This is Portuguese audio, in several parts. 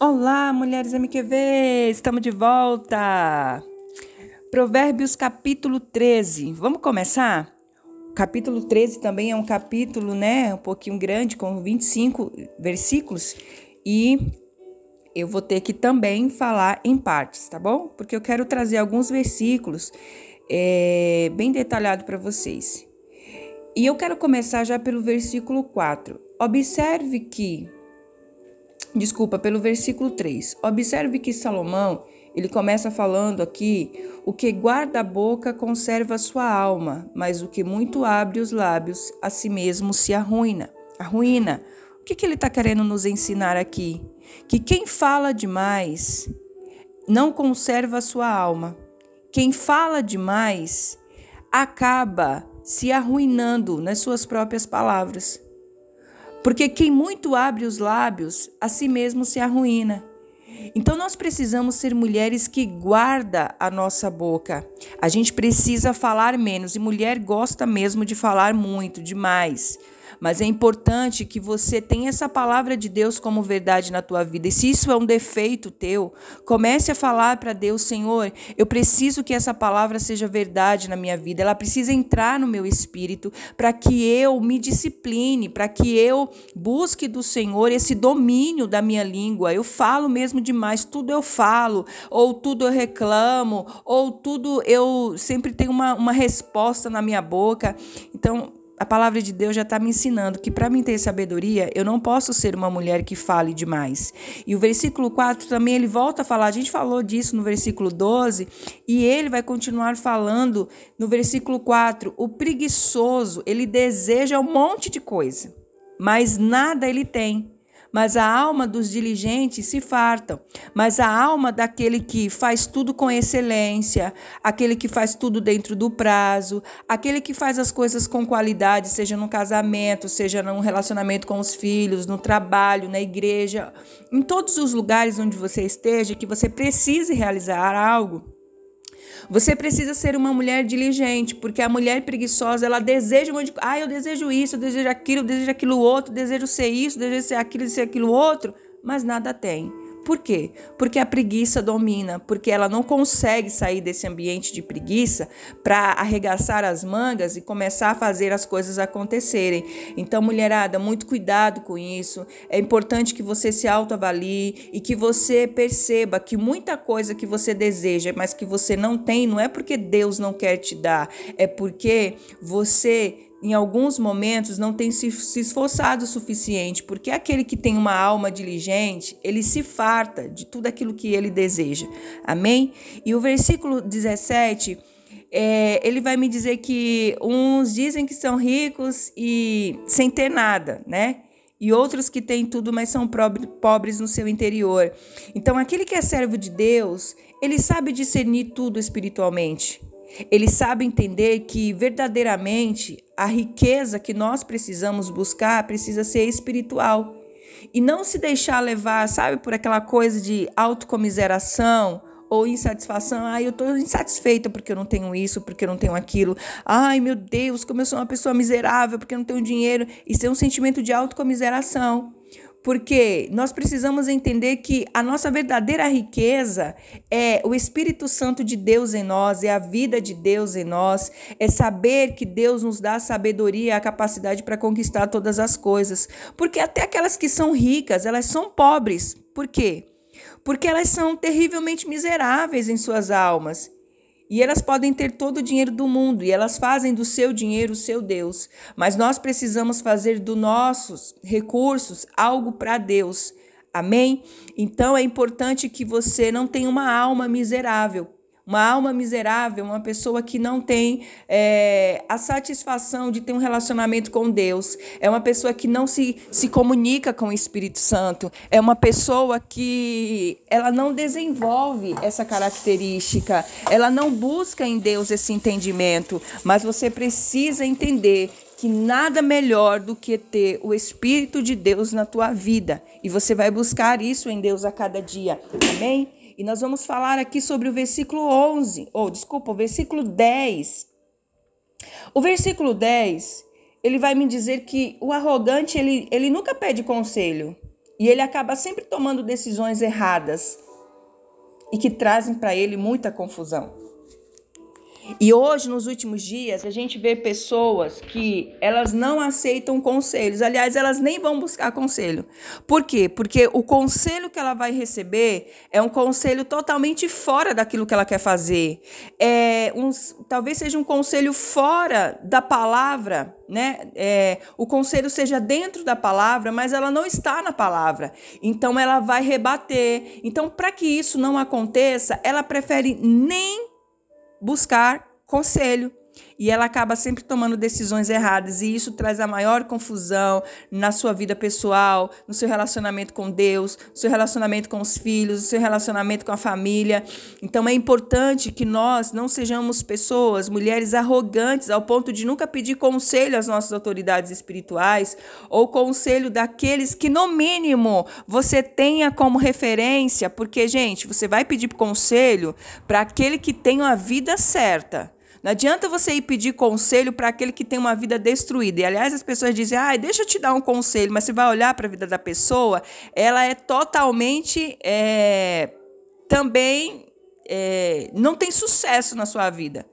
Olá, mulheres MQV! Estamos de volta! Provérbios capítulo 13. Vamos começar? Capítulo 13 também é um capítulo, né, um pouquinho grande, com 25 versículos, e eu vou ter que também falar em partes, tá bom? Porque eu quero trazer alguns versículos é, bem detalhado para vocês. E eu quero começar já pelo versículo 4. Observe que desculpa, pelo versículo 3. Observe que Salomão, ele começa falando aqui: o que guarda a boca conserva a sua alma, mas o que muito abre os lábios a si mesmo se arruina. Arruina. O que, que ele está querendo nos ensinar aqui? Que quem fala demais não conserva a sua alma. Quem fala demais acaba se arruinando nas suas próprias palavras. Porque quem muito abre os lábios, a si mesmo se arruína. Então nós precisamos ser mulheres que guarda a nossa boca. A gente precisa falar menos e mulher gosta mesmo de falar muito, demais. Mas é importante que você tenha essa palavra de Deus como verdade na tua vida. E se isso é um defeito teu, comece a falar para Deus, Senhor, eu preciso que essa palavra seja verdade na minha vida. Ela precisa entrar no meu espírito para que eu me discipline, para que eu busque do Senhor esse domínio da minha língua. Eu falo mesmo demais, tudo eu falo, ou tudo eu reclamo, ou tudo eu sempre tenho uma, uma resposta na minha boca. Então, a palavra de Deus já está me ensinando que para mim ter sabedoria, eu não posso ser uma mulher que fale demais. E o versículo 4 também ele volta a falar, a gente falou disso no versículo 12, e ele vai continuar falando no versículo 4, o preguiçoso, ele deseja um monte de coisa, mas nada ele tem mas a alma dos diligentes se fartam. Mas a alma daquele que faz tudo com excelência, aquele que faz tudo dentro do prazo, aquele que faz as coisas com qualidade, seja no casamento, seja no relacionamento com os filhos, no trabalho, na igreja, em todos os lugares onde você esteja, que você precise realizar algo você precisa ser uma mulher diligente, porque a mulher preguiçosa, ela deseja um monte de Ah, eu desejo isso, eu desejo aquilo, eu desejo aquilo outro, desejo ser isso, desejo ser aquilo, ser aquilo outro, mas nada tem. Por quê? Porque a preguiça domina, porque ela não consegue sair desse ambiente de preguiça para arregaçar as mangas e começar a fazer as coisas acontecerem. Então, mulherada, muito cuidado com isso. É importante que você se autoavalie e que você perceba que muita coisa que você deseja, mas que você não tem, não é porque Deus não quer te dar, é porque você em alguns momentos não tem se, esforçado o suficiente, porque aquele que tem uma alma diligente, ele se farta de tudo aquilo que ele deseja. Amém? E o versículo 17, é, ele vai me dizer que uns dizem que são ricos e sem ter nada, né? E outros que têm tudo, mas são pobres no seu interior. Então, aquele que é servo de Deus, ele sabe discernir tudo espiritualmente. Ele sabe entender que verdadeiramente a riqueza que nós precisamos buscar precisa ser espiritual. E não se deixar levar, sabe, por aquela coisa de autocomiseração ou insatisfação. Ai, eu estou insatisfeita porque eu não tenho isso, porque eu não tenho aquilo. Ai, meu Deus, como eu sou uma pessoa miserável porque eu não tenho dinheiro. Isso é um sentimento de autocomiseração porque nós precisamos entender que a nossa verdadeira riqueza é o Espírito Santo de Deus em nós, é a vida de Deus em nós, é saber que Deus nos dá a sabedoria, a capacidade para conquistar todas as coisas. Porque até aquelas que são ricas, elas são pobres. Por quê? Porque elas são terrivelmente miseráveis em suas almas. E elas podem ter todo o dinheiro do mundo e elas fazem do seu dinheiro o seu Deus. Mas nós precisamos fazer dos nossos recursos algo para Deus. Amém? Então é importante que você não tenha uma alma miserável. Uma alma miserável, uma pessoa que não tem é, a satisfação de ter um relacionamento com Deus. É uma pessoa que não se, se comunica com o Espírito Santo. É uma pessoa que ela não desenvolve essa característica. Ela não busca em Deus esse entendimento. Mas você precisa entender que nada melhor do que ter o Espírito de Deus na tua vida. E você vai buscar isso em Deus a cada dia. Amém? E nós vamos falar aqui sobre o versículo 11, ou desculpa, o versículo 10. O versículo 10, ele vai me dizer que o arrogante, ele, ele nunca pede conselho. E ele acaba sempre tomando decisões erradas e que trazem para ele muita confusão. E hoje, nos últimos dias, a gente vê pessoas que elas não aceitam conselhos. Aliás, elas nem vão buscar conselho. Por quê? Porque o conselho que ela vai receber é um conselho totalmente fora daquilo que ela quer fazer. É um, talvez seja um conselho fora da palavra, né? É, o conselho seja dentro da palavra, mas ela não está na palavra. Então, ela vai rebater. Então, para que isso não aconteça, ela prefere nem buscar conselho. E ela acaba sempre tomando decisões erradas, e isso traz a maior confusão na sua vida pessoal, no seu relacionamento com Deus, no seu relacionamento com os filhos, no seu relacionamento com a família. Então é importante que nós não sejamos pessoas, mulheres arrogantes, ao ponto de nunca pedir conselho às nossas autoridades espirituais, ou conselho daqueles que, no mínimo, você tenha como referência, porque, gente, você vai pedir conselho para aquele que tem a vida certa. Não adianta você ir pedir conselho para aquele que tem uma vida destruída. E aliás, as pessoas dizem: ah, deixa eu te dar um conselho, mas você vai olhar para a vida da pessoa, ela é totalmente é, também é, não tem sucesso na sua vida.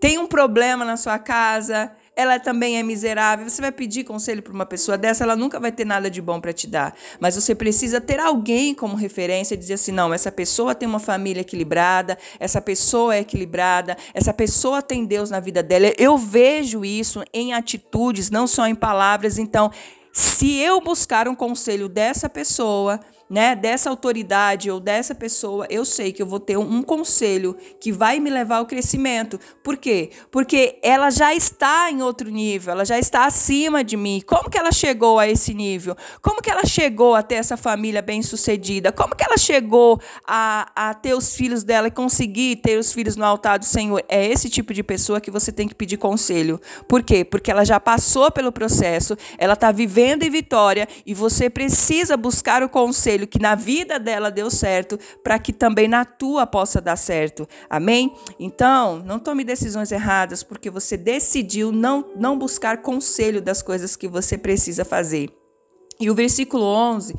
Tem um problema na sua casa, ela também é miserável. Você vai pedir conselho para uma pessoa dessa, ela nunca vai ter nada de bom para te dar. Mas você precisa ter alguém como referência e dizer assim: não, essa pessoa tem uma família equilibrada, essa pessoa é equilibrada, essa pessoa tem Deus na vida dela. Eu vejo isso em atitudes, não só em palavras. Então, se eu buscar um conselho dessa pessoa, né, dessa autoridade ou dessa pessoa, eu sei que eu vou ter um, conselho que vai me levar ao crescimento. Por quê? Porque ela já está em outro nível, ela já está acima de mim. Como que ela chegou a esse nível? Como que ela chegou a ter essa família bem-sucedida? Como que ela chegou a, a ter os filhos dela e conseguir ter os filhos no altar do Senhor? É esse tipo de pessoa que você tem que pedir conselho. Por quê? Porque ela já passou pelo processo, ela está vivendo em vitória e você precisa buscar o conselho conselho que na vida dela deu certo, para que também na tua possa dar certo. Amém? Então, não tome decisões erradas porque você decidiu não, não buscar conselho das coisas que você precisa fazer. E o versículo 11,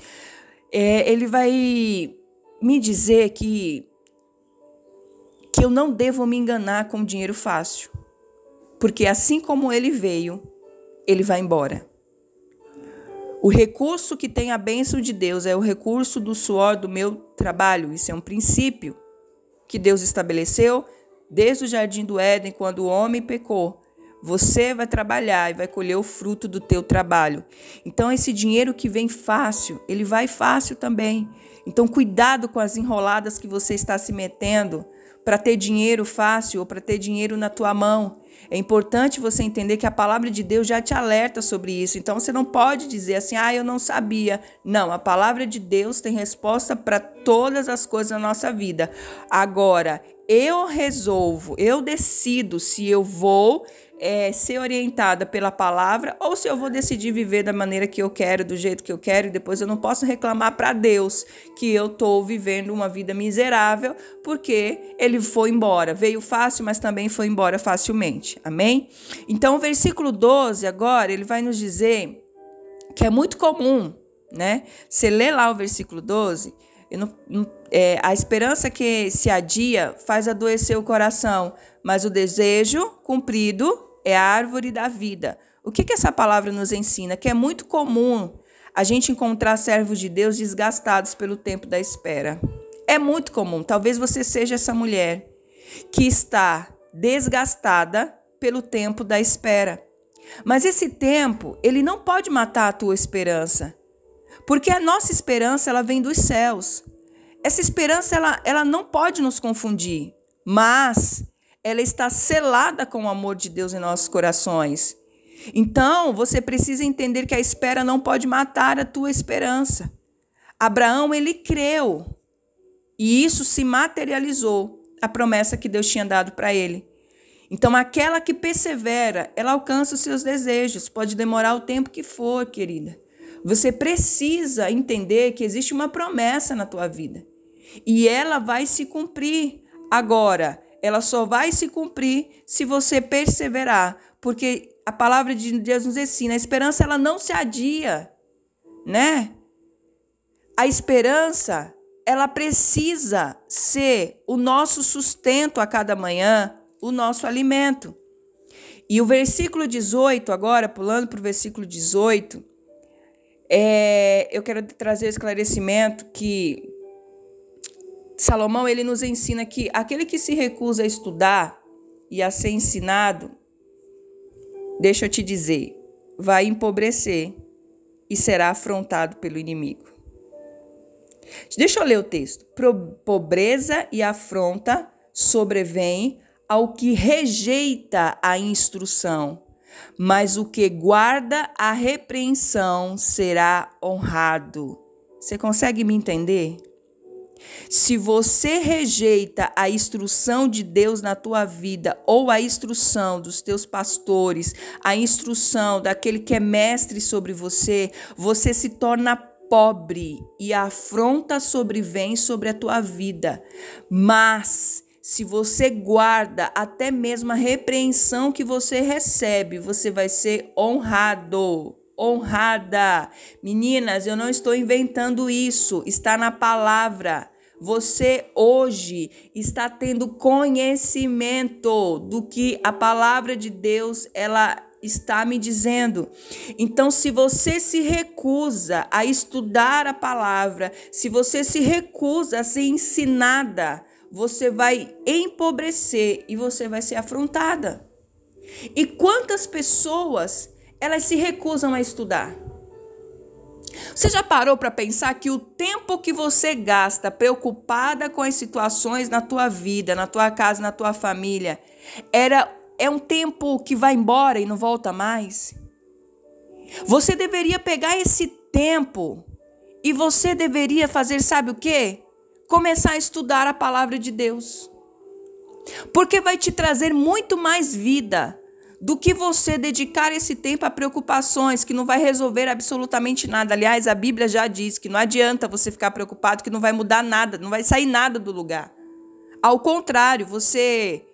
é, ele vai me dizer que, que eu não devo me enganar com dinheiro fácil. Porque assim como ele veio, ele vai embora. O recurso que tem a bênção de Deus é o recurso do suor do meu trabalho. Isso é um princípio que Deus estabeleceu desde o jardim do Éden, quando o homem pecou. Você vai trabalhar e vai colher o fruto do teu trabalho. Então esse dinheiro que vem fácil, ele vai fácil também. Então cuidado com as enroladas que você está se metendo para ter dinheiro fácil ou para ter dinheiro na tua mão. É importante você entender que a palavra de Deus já te alerta sobre isso. Então você não pode dizer assim, ah, eu não sabia. Não, a palavra de Deus tem resposta para todas as coisas na nossa vida. Agora, eu resolvo, eu decido se eu vou é, ser orientada pela palavra ou se eu vou decidir viver da maneira que eu quero, do jeito que eu quero, e depois eu não posso reclamar para Deus que eu estou vivendo uma vida miserável porque ele foi embora. Veio fácil, mas também foi embora facilmente. Amém? Então, o versículo 12 agora, ele vai nos dizer que é muito comum, né? Você lê lá o versículo 12, não, não, é, a esperança que se adia faz adoecer o coração, mas o desejo cumprido é a árvore da vida. O que, que essa palavra nos ensina? Que é muito comum a gente encontrar servos de Deus desgastados pelo tempo da espera. É muito comum. Talvez você seja essa mulher que está desgastada pelo tempo da espera. Mas esse tempo, ele não pode matar a tua esperança. Porque a nossa esperança, ela vem dos céus. Essa esperança, ela, ela não pode nos confundir, mas ela está selada com o amor de Deus em nossos corações. Então, você precisa entender que a espera não pode matar a tua esperança. Abraão, ele creu. E isso se materializou, a promessa que Deus tinha dado para ele. Então, aquela que persevera, ela alcança os seus desejos. Pode demorar o tempo que for, querida. Você precisa entender que existe uma promessa na tua vida. E ela vai se cumprir. Agora, ela só vai se cumprir se você perseverar, porque a palavra de Deus nos ensina, a esperança ela não se adia, né? a esperança, ela precisa ser o nosso sustento a cada manhã, o nosso alimento. E o versículo 18, agora, pulando para o versículo 18, é, eu quero trazer esclarecimento que Salomão ele nos ensina que aquele que se recusa a estudar e a ser ensinado, deixa eu te dizer, vai empobrecer e será afrontado pelo inimigo. Deixa eu ler o texto. Pobreza e afronta sobrevém ao que rejeita a instrução, mas o que guarda a repreensão será honrado. Você consegue me entender? Se você rejeita a instrução de Deus na tua vida, ou a instrução dos teus pastores, a instrução daquele que é mestre sobre você, você se torna pobre e a afronta sobrevém sobre a tua vida. Mas se você guarda até mesmo a repreensão que você recebe, você vai ser honrado honrada. Meninas, eu não estou inventando isso, está na palavra. Você hoje está tendo conhecimento do que a palavra de Deus ela está me dizendo. Então, se você se recusa a estudar a palavra, se você se recusa a ser ensinada, você vai empobrecer e você vai ser afrontada. E quantas pessoas elas se recusam a estudar? Você já parou para pensar que o tempo que você gasta preocupada com as situações na tua vida, na tua casa, na tua família, era é um tempo que vai embora e não volta mais? Você deveria pegar esse tempo e você deveria fazer, sabe o quê? Começar a estudar a palavra de Deus. Porque vai te trazer muito mais vida do que você dedicar esse tempo a preocupações que não vai resolver absolutamente nada. Aliás, a Bíblia já diz que não adianta você ficar preocupado que não vai mudar nada, não vai sair nada do lugar. Ao contrário, você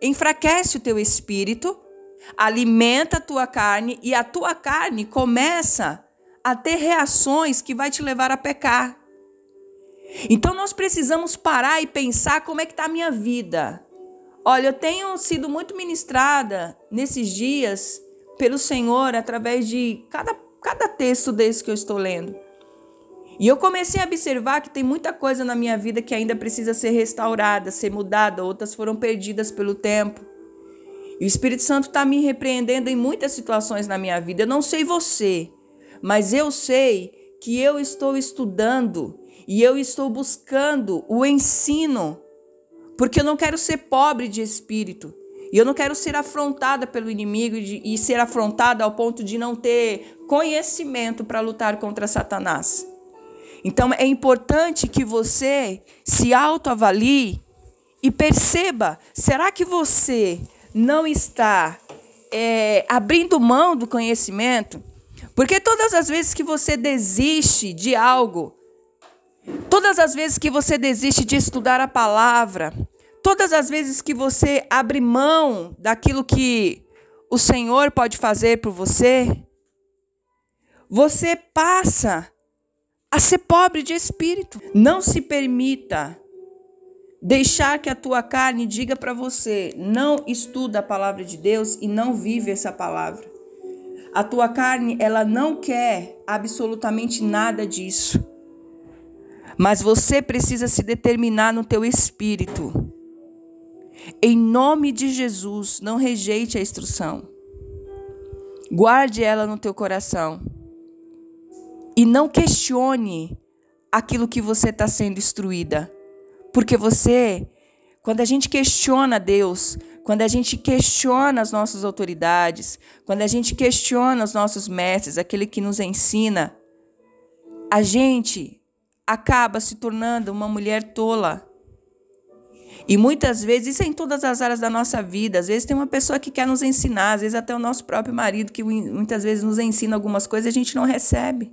enfraquece o teu espírito, alimenta a tua carne e a tua carne começa a ter reações que vai te levar a pecar. Então nós precisamos parar e pensar como é que está a minha vida. Olha, eu tenho sido muito ministrada nesses dias pelo Senhor através de cada, cada texto desse que eu estou lendo. E eu comecei a observar que tem muita coisa na minha vida que ainda precisa ser restaurada, ser mudada, outras foram perdidas pelo tempo. E o Espírito Santo está me repreendendo em muitas situações na minha vida. Eu não sei você, mas eu sei que eu estou estudando e eu estou buscando o ensino porque eu não quero ser pobre de espírito. E eu não quero ser afrontada pelo inimigo e, ser afrontada ao ponto de não ter conhecimento para lutar contra Satanás. Então é importante que você se autoavalie e perceba: será que você não está é, abrindo mão do conhecimento? Porque todas as vezes que você desiste de algo, Todas as vezes que você desiste de estudar a palavra, todas as vezes que você abre mão daquilo que o Senhor pode fazer por você, você passa a ser pobre de espírito. Não se permita deixar que a tua carne diga para você: não estuda a palavra de Deus e não vive essa palavra. A tua carne, ela não quer absolutamente nada disso. Mas você precisa se determinar no teu espírito. Em nome de Jesus, não rejeite a instrução. Guarde ela no teu coração. E não questione aquilo que você está sendo instruída. Porque você, quando a gente questiona Deus, quando a gente questiona as nossas autoridades, quando a gente questiona os nossos mestres, aquele que nos ensina, a gente acaba se tornando uma mulher tola. E muitas vezes, isso é em todas as áreas da nossa vida. Às vezes tem uma pessoa que quer nos ensinar, às vezes até o nosso próprio marido, que muitas vezes nos ensina algumas coisas e a gente não recebe.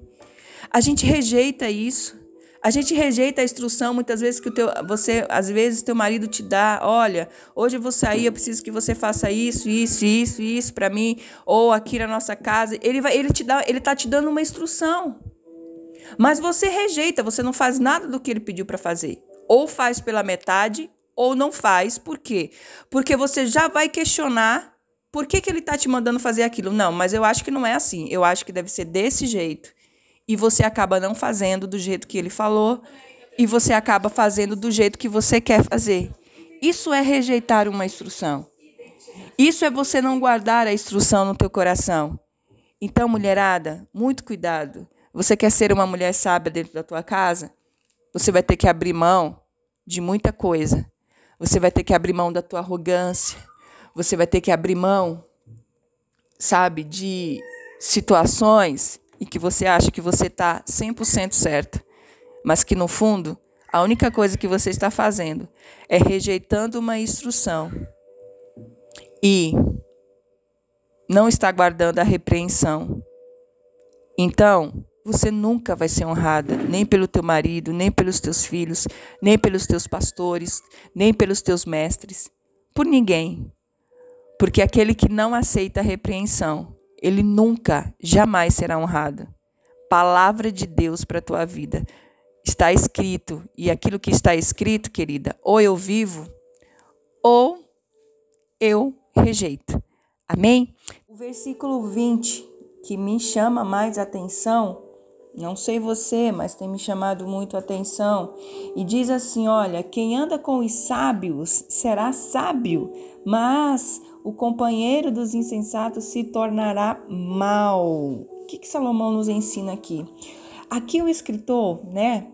A gente rejeita isso. A gente rejeita a instrução muitas vezes que o teu, você, às vezes teu marido te dá, olha, hoje eu vou sair, eu preciso que você faça isso, isso, isso, isso para mim, ou aqui na nossa casa. Ele vai, ele te dá, ele tá te dando uma instrução. Mas você rejeita, você não faz nada do que ele pediu para fazer. Ou faz pela metade, ou não faz. Por quê? Porque você já vai questionar por que, que ele está te mandando fazer aquilo. Não, mas eu acho que não é assim. Eu acho que deve ser desse jeito. E você acaba não fazendo do jeito que ele falou, e você acaba fazendo do jeito que você quer fazer. Isso é rejeitar uma instrução. Isso é você não guardar a instrução no teu coração. Então, mulherada, muito cuidado. Você quer ser uma mulher sábia dentro da tua casa? Você vai ter que abrir mão de muita coisa. Você vai ter que abrir mão da tua arrogância. Você vai ter que abrir mão, sabe, de situações em que você acha que você está 100% certa, mas que no fundo a única coisa que você está fazendo é rejeitando uma instrução e não está guardando a repreensão. Então, você nunca vai ser honrada, nem pelo teu marido, nem pelos teus filhos, nem pelos teus pastores, nem pelos teus mestres, por ninguém. Porque aquele que não aceita a repreensão, ele nunca, jamais será honrado. Palavra de Deus para a tua vida. Está escrito, e aquilo que está escrito, querida, ou eu vivo, ou eu rejeito. Amém? O versículo 20 que me chama mais atenção não sei você, mas tem me chamado muito atenção. E diz assim: Olha, quem anda com os sábios será sábio, mas o companheiro dos insensatos se tornará mal. O que, que Salomão nos ensina aqui? Aqui o escritor, né,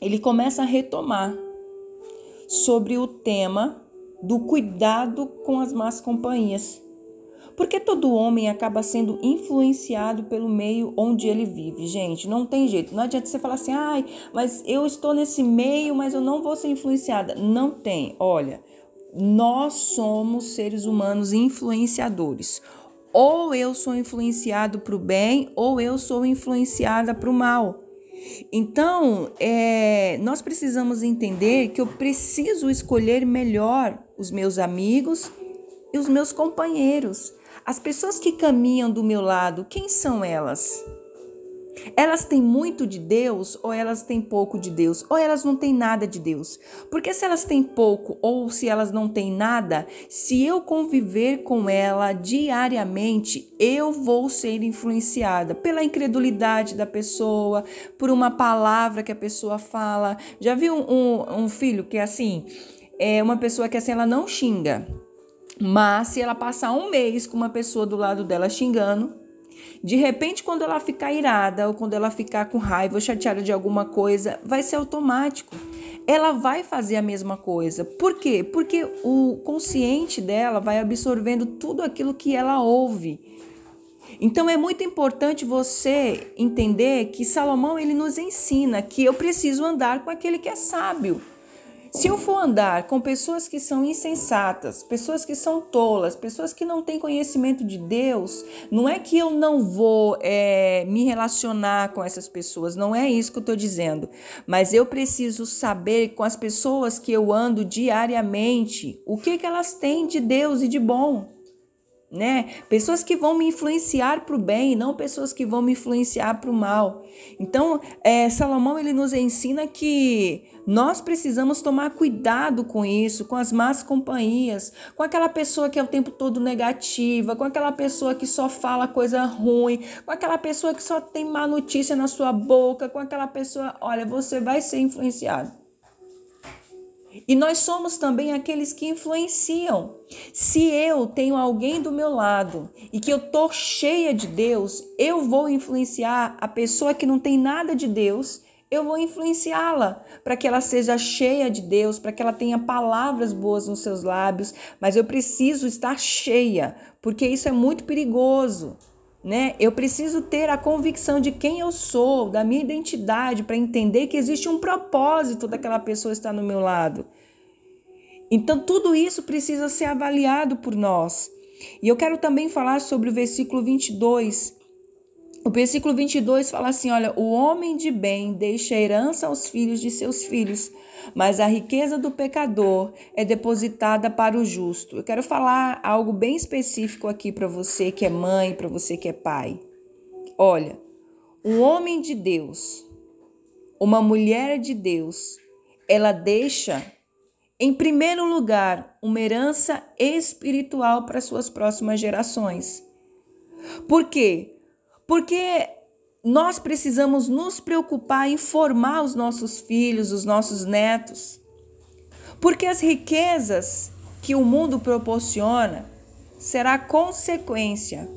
ele começa a retomar sobre o tema do cuidado com as más companhias. Porque todo homem acaba sendo influenciado pelo meio onde ele vive, gente. Não tem jeito. Não adianta você falar assim, ai, mas eu estou nesse meio, mas eu não vou ser influenciada. Não tem. Olha, nós somos seres humanos influenciadores. Ou eu sou influenciado para o bem, ou eu sou influenciada para o mal. Então, é, nós precisamos entender que eu preciso escolher melhor os meus amigos e os meus companheiros. As pessoas que caminham do meu lado, quem são elas? Elas têm muito de Deus ou elas têm pouco de Deus? Ou elas não têm nada de Deus? Porque se elas têm pouco ou se elas não têm nada, se eu conviver com ela diariamente, eu vou ser influenciada pela incredulidade da pessoa, por uma palavra que a pessoa fala. Já viu um, um filho que é assim? É uma pessoa que assim, ela não xinga mas se ela passar um mês com uma pessoa do lado dela xingando, de repente, quando ela ficar irada ou quando ela ficar com raiva ou chateada de alguma coisa, vai ser automático. Ela vai fazer a mesma coisa. Por quê? Porque o consciente dela vai absorvendo tudo aquilo que ela ouve. Então é muito importante você entender que Salomão ele nos ensina que eu preciso andar com aquele que é sábio. Se eu for andar com pessoas que são insensatas, pessoas que são tolas, pessoas que não têm conhecimento de Deus, não é que eu não vou é, me relacionar com essas pessoas, não é isso que eu estou dizendo. Mas eu preciso saber com as pessoas que eu ando diariamente o que, que elas têm de Deus e de bom né? Pessoas que vão me influenciar para o bem, não pessoas que vão me influenciar para o mal. Então, é, Salomão ele nos ensina que nós precisamos tomar cuidado com isso, com as más companhias, com aquela pessoa que é o tempo todo negativa, com aquela pessoa que só fala coisa ruim, com aquela pessoa que só tem má notícia na sua boca, com aquela pessoa, olha, você vai ser influenciado. E nós somos também aqueles que influenciam. Se eu tenho alguém do meu lado e que eu tô cheia de Deus, eu vou influenciar a pessoa que não tem nada de Deus, eu vou influenciá-la para que ela seja cheia de Deus, para que ela tenha palavras boas nos seus lábios, mas eu preciso estar cheia, porque isso é muito perigoso. Né? Eu preciso ter a convicção de quem eu sou, da minha identidade, para entender que existe um propósito daquela pessoa estar no meu lado. Então, tudo isso precisa ser avaliado por nós. E eu quero também falar sobre o versículo 22. O versículo 22 fala assim: Olha, o homem de bem deixa herança aos filhos de seus filhos, mas a riqueza do pecador é depositada para o justo. Eu quero falar algo bem específico aqui para você que é mãe, para você que é pai. Olha, um homem de Deus, uma mulher de Deus, ela deixa, em primeiro lugar, uma herança espiritual para suas próximas gerações. Por quê? Porque nós precisamos nos preocupar em formar os nossos filhos, os nossos netos. Porque as riquezas que o mundo proporciona será consequência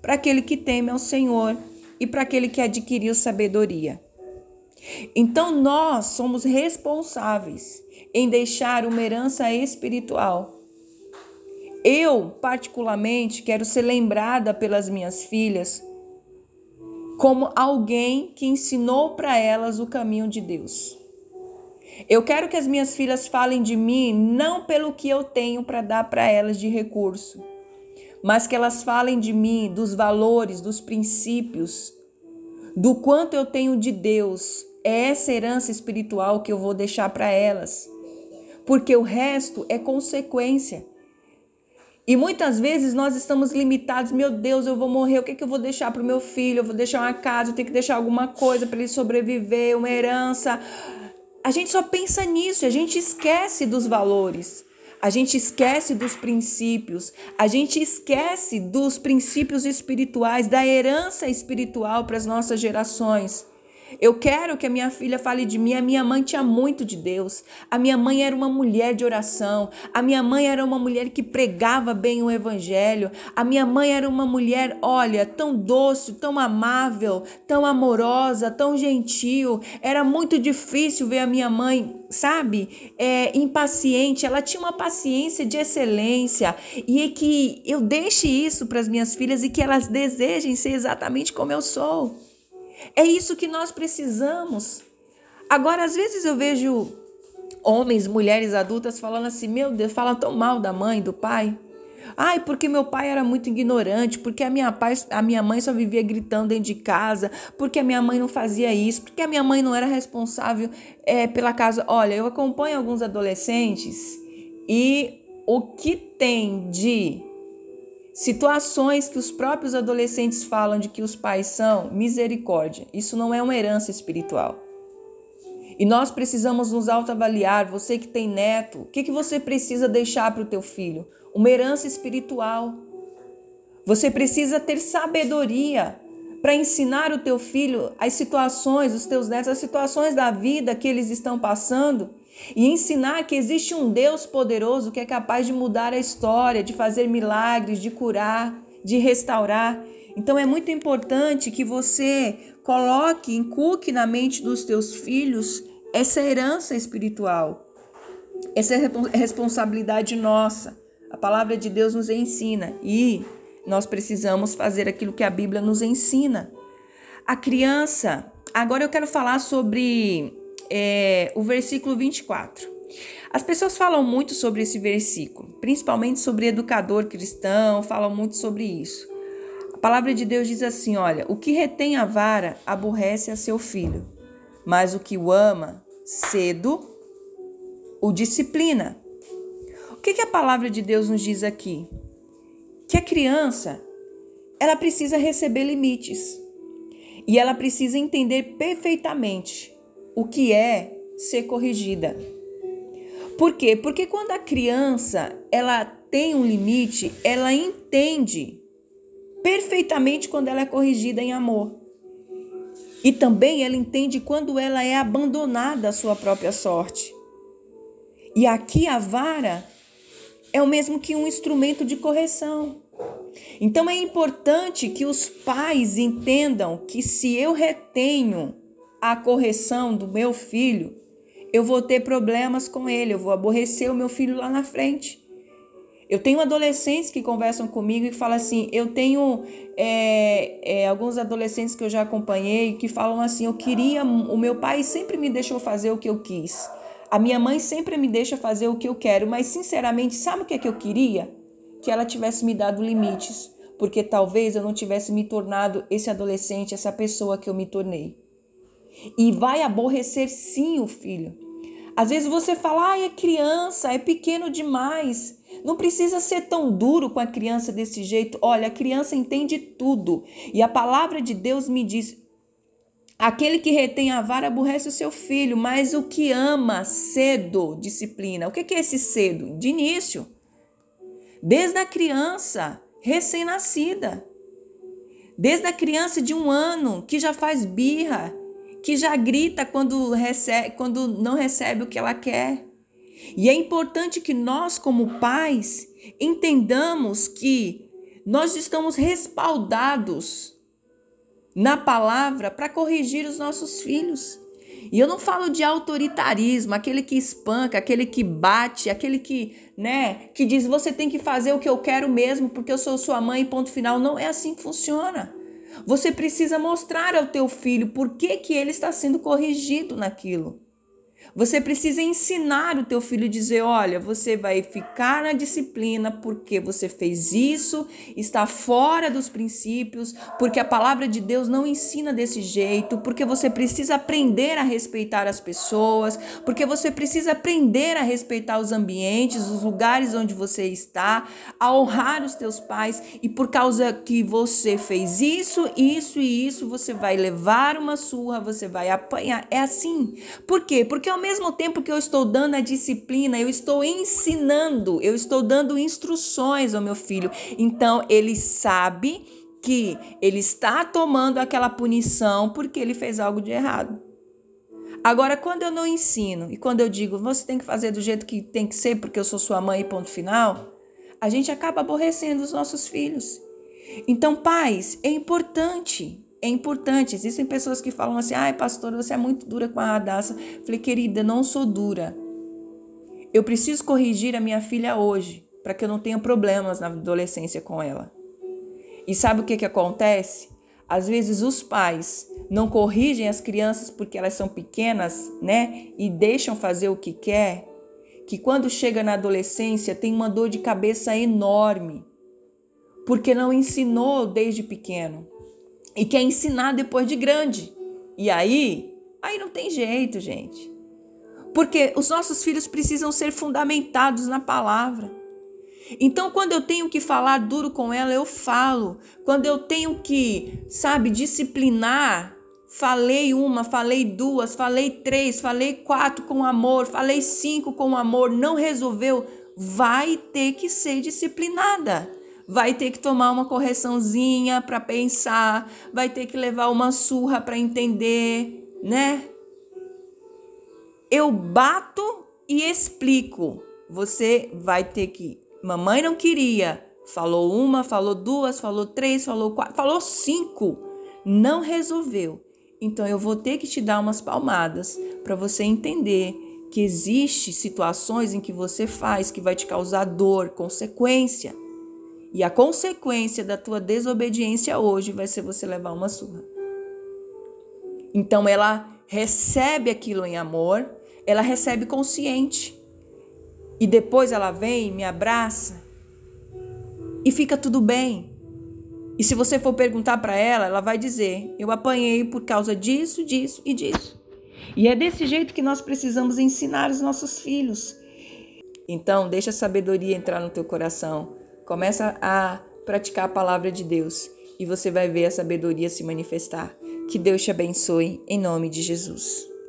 para aquele que teme ao Senhor e para aquele que adquiriu sabedoria. Então nós somos responsáveis em deixar uma herança espiritual. Eu, particularmente, quero ser lembrada pelas minhas filhas como alguém que ensinou para elas o caminho de Deus. Eu quero que as minhas filhas falem de mim não pelo que eu tenho para dar para elas de recurso, mas que elas falem de mim, dos valores, dos princípios, do quanto eu tenho de Deus. É essa herança espiritual que eu vou deixar para elas, porque o resto é consequência. E muitas vezes nós estamos limitados, meu Deus, eu vou morrer, o que, é que eu vou deixar para o meu filho? Eu vou deixar uma casa, eu tenho que deixar alguma coisa para ele sobreviver, uma herança. A gente só pensa nisso, a gente esquece dos valores. A gente esquece dos princípios, a gente esquece dos princípios espirituais, da herança espiritual para as nossas gerações. Eu quero que a minha filha fale de mim. A minha mãe tinha muito de Deus. A minha mãe era uma mulher de oração. A minha mãe era uma mulher que pregava bem o evangelho. A minha mãe era uma mulher, olha, tão doce, tão amável, tão amorosa, tão gentil. Era muito difícil ver a minha mãe, sabe, é, impaciente. Ela tinha uma paciência de excelência e é que eu deixe isso para as minhas filhas e que elas desejem ser exatamente como eu sou. É isso que nós precisamos. Agora, às vezes eu vejo homens, mulheres adultas falando assim: meu Deus, falam tão mal da mãe, do pai. Ai, porque meu pai era muito ignorante, porque a minha, pai, a minha mãe só vivia gritando dentro de casa, porque a minha mãe não fazia isso, porque a minha mãe não era responsável é, pela casa. Olha, eu acompanho alguns adolescentes e o que tem de Situações que os próprios adolescentes falam de que os pais são misericórdia. Isso não é uma herança espiritual. E nós precisamos nos autoavaliar. Você que tem neto, o que, que você precisa deixar para o teu filho? Uma herança espiritual. Você precisa ter sabedoria para ensinar o teu filho as situações, os teus netos, as situações da vida que eles estão passando e ensinar que existe um Deus poderoso que é capaz de mudar a história, de fazer milagres, de curar, de restaurar. Então é muito importante que você coloque, inculque na mente dos teus filhos essa herança espiritual. Essa é responsabilidade nossa. A palavra de Deus nos ensina e nós precisamos fazer aquilo que a Bíblia nos ensina. A criança, agora eu quero falar sobre é, o versículo 24. As pessoas falam muito sobre esse versículo, principalmente sobre educador cristão, falam muito sobre isso. A palavra de Deus diz assim: olha, o que retém a vara aborrece a seu filho, mas o que o ama, cedo o disciplina. O que, que a palavra de Deus nos diz aqui? Que a criança ela precisa receber limites e ela precisa entender perfeitamente o que é ser corrigida. Por quê? Porque quando a criança ela tem um limite, ela entende perfeitamente quando ela é corrigida em amor. E também ela entende quando ela é abandonada à sua própria sorte. E aqui a vara é o mesmo que um instrumento de correção. Então é importante que os pais entendam que se eu retenho a correção do meu filho, eu vou ter problemas com ele, eu vou aborrecer o meu filho lá na frente. Eu tenho adolescentes que conversam comigo e falam assim: eu tenho é, é, alguns adolescentes que eu já acompanhei que falam assim: eu queria, o meu pai sempre me deixou fazer o que eu quis. A minha mãe sempre me deixa fazer o que eu quero, mas sinceramente, sabe o que é que eu queria? Que ela tivesse me dado limites, porque talvez eu não tivesse me tornado esse adolescente, essa pessoa que eu me tornei. E vai aborrecer sim o filho. Às vezes você fala, ah, é criança, é pequeno demais. Não precisa ser tão duro com a criança desse jeito. Olha, a criança entende tudo. E a palavra de Deus me diz: Aquele que retém a vara aborrece o seu filho, mas o que ama cedo disciplina. O que é esse cedo? De início. Desde a criança, recém-nascida. Desde a criança de um ano, que já faz birra, que já grita quando, recebe, quando não recebe o que ela quer. E é importante que nós, como pais, entendamos que nós estamos respaldados na palavra para corrigir os nossos filhos. E eu não falo de autoritarismo, aquele que espanca, aquele que bate, aquele que, né, que diz você tem que fazer o que eu quero mesmo porque eu sou sua mãe, ponto final. Não é assim que funciona. Você precisa mostrar ao teu filho por que, que ele está sendo corrigido naquilo. Você precisa ensinar o teu filho a dizer: olha, você vai ficar na disciplina porque você fez isso, está fora dos princípios, porque a palavra de Deus não ensina desse jeito, porque você precisa aprender a respeitar as pessoas, porque você precisa aprender a respeitar os ambientes, os lugares onde você está, a honrar os teus pais, e por causa que você fez isso, isso e isso, você vai levar uma surra, você vai apanhar. É assim. Por quê? Porque ao mesmo tempo que eu estou dando a disciplina, eu estou ensinando, eu estou dando instruções ao meu filho. Então ele sabe que ele está tomando aquela punição porque ele fez algo de errado. Agora, quando eu não ensino e quando eu digo você tem que fazer do jeito que tem que ser porque eu sou sua mãe ponto final, a gente acaba aborrecendo os nossos filhos. Então, pais, é importante é importante. Existem pessoas que falam assim: ai, pastor, você é muito dura com a Radassa. Falei, querida, não sou dura. Eu preciso corrigir a minha filha hoje, para que eu não tenha problemas na adolescência com ela. E sabe o que, que acontece? Às vezes os pais não corrigem as crianças porque elas são pequenas, né? E deixam fazer o que quer. Que quando chega na adolescência tem uma dor de cabeça enorme, porque não ensinou desde pequeno e quer ensinar depois de grande. E aí, aí não tem jeito, gente. Porque os nossos filhos precisam ser fundamentados na palavra. Então, quando eu tenho que falar duro com ela, eu falo. Quando eu tenho que, sabe, disciplinar, falei uma, falei duas, falei três, falei quatro com amor, falei cinco com amor, não resolveu, vai ter que ser disciplinada vai ter que tomar uma correçãozinha para pensar, vai ter que levar uma surra para entender, né? Eu bato e explico. Você vai ter que. Mamãe não queria. Falou uma, falou duas, falou três, falou quatro, falou cinco. Não resolveu. Então eu vou ter que te dar umas palmadas para você entender que existe situações em que você faz que vai te causar dor, consequência. E a consequência da tua desobediência hoje vai ser você levar uma surra. Então ela recebe aquilo em amor, ela recebe consciente. E depois ela vem, me abraça e fica tudo bem. E se você for perguntar para ela, ela vai dizer: Eu apanhei por causa disso, disso e disso. E é desse jeito que nós precisamos ensinar os nossos filhos. Então, deixa a sabedoria entrar no teu coração. Começa a praticar a palavra de Deus e você vai ver a sabedoria se manifestar. Que Deus te abençoe em nome de Jesus.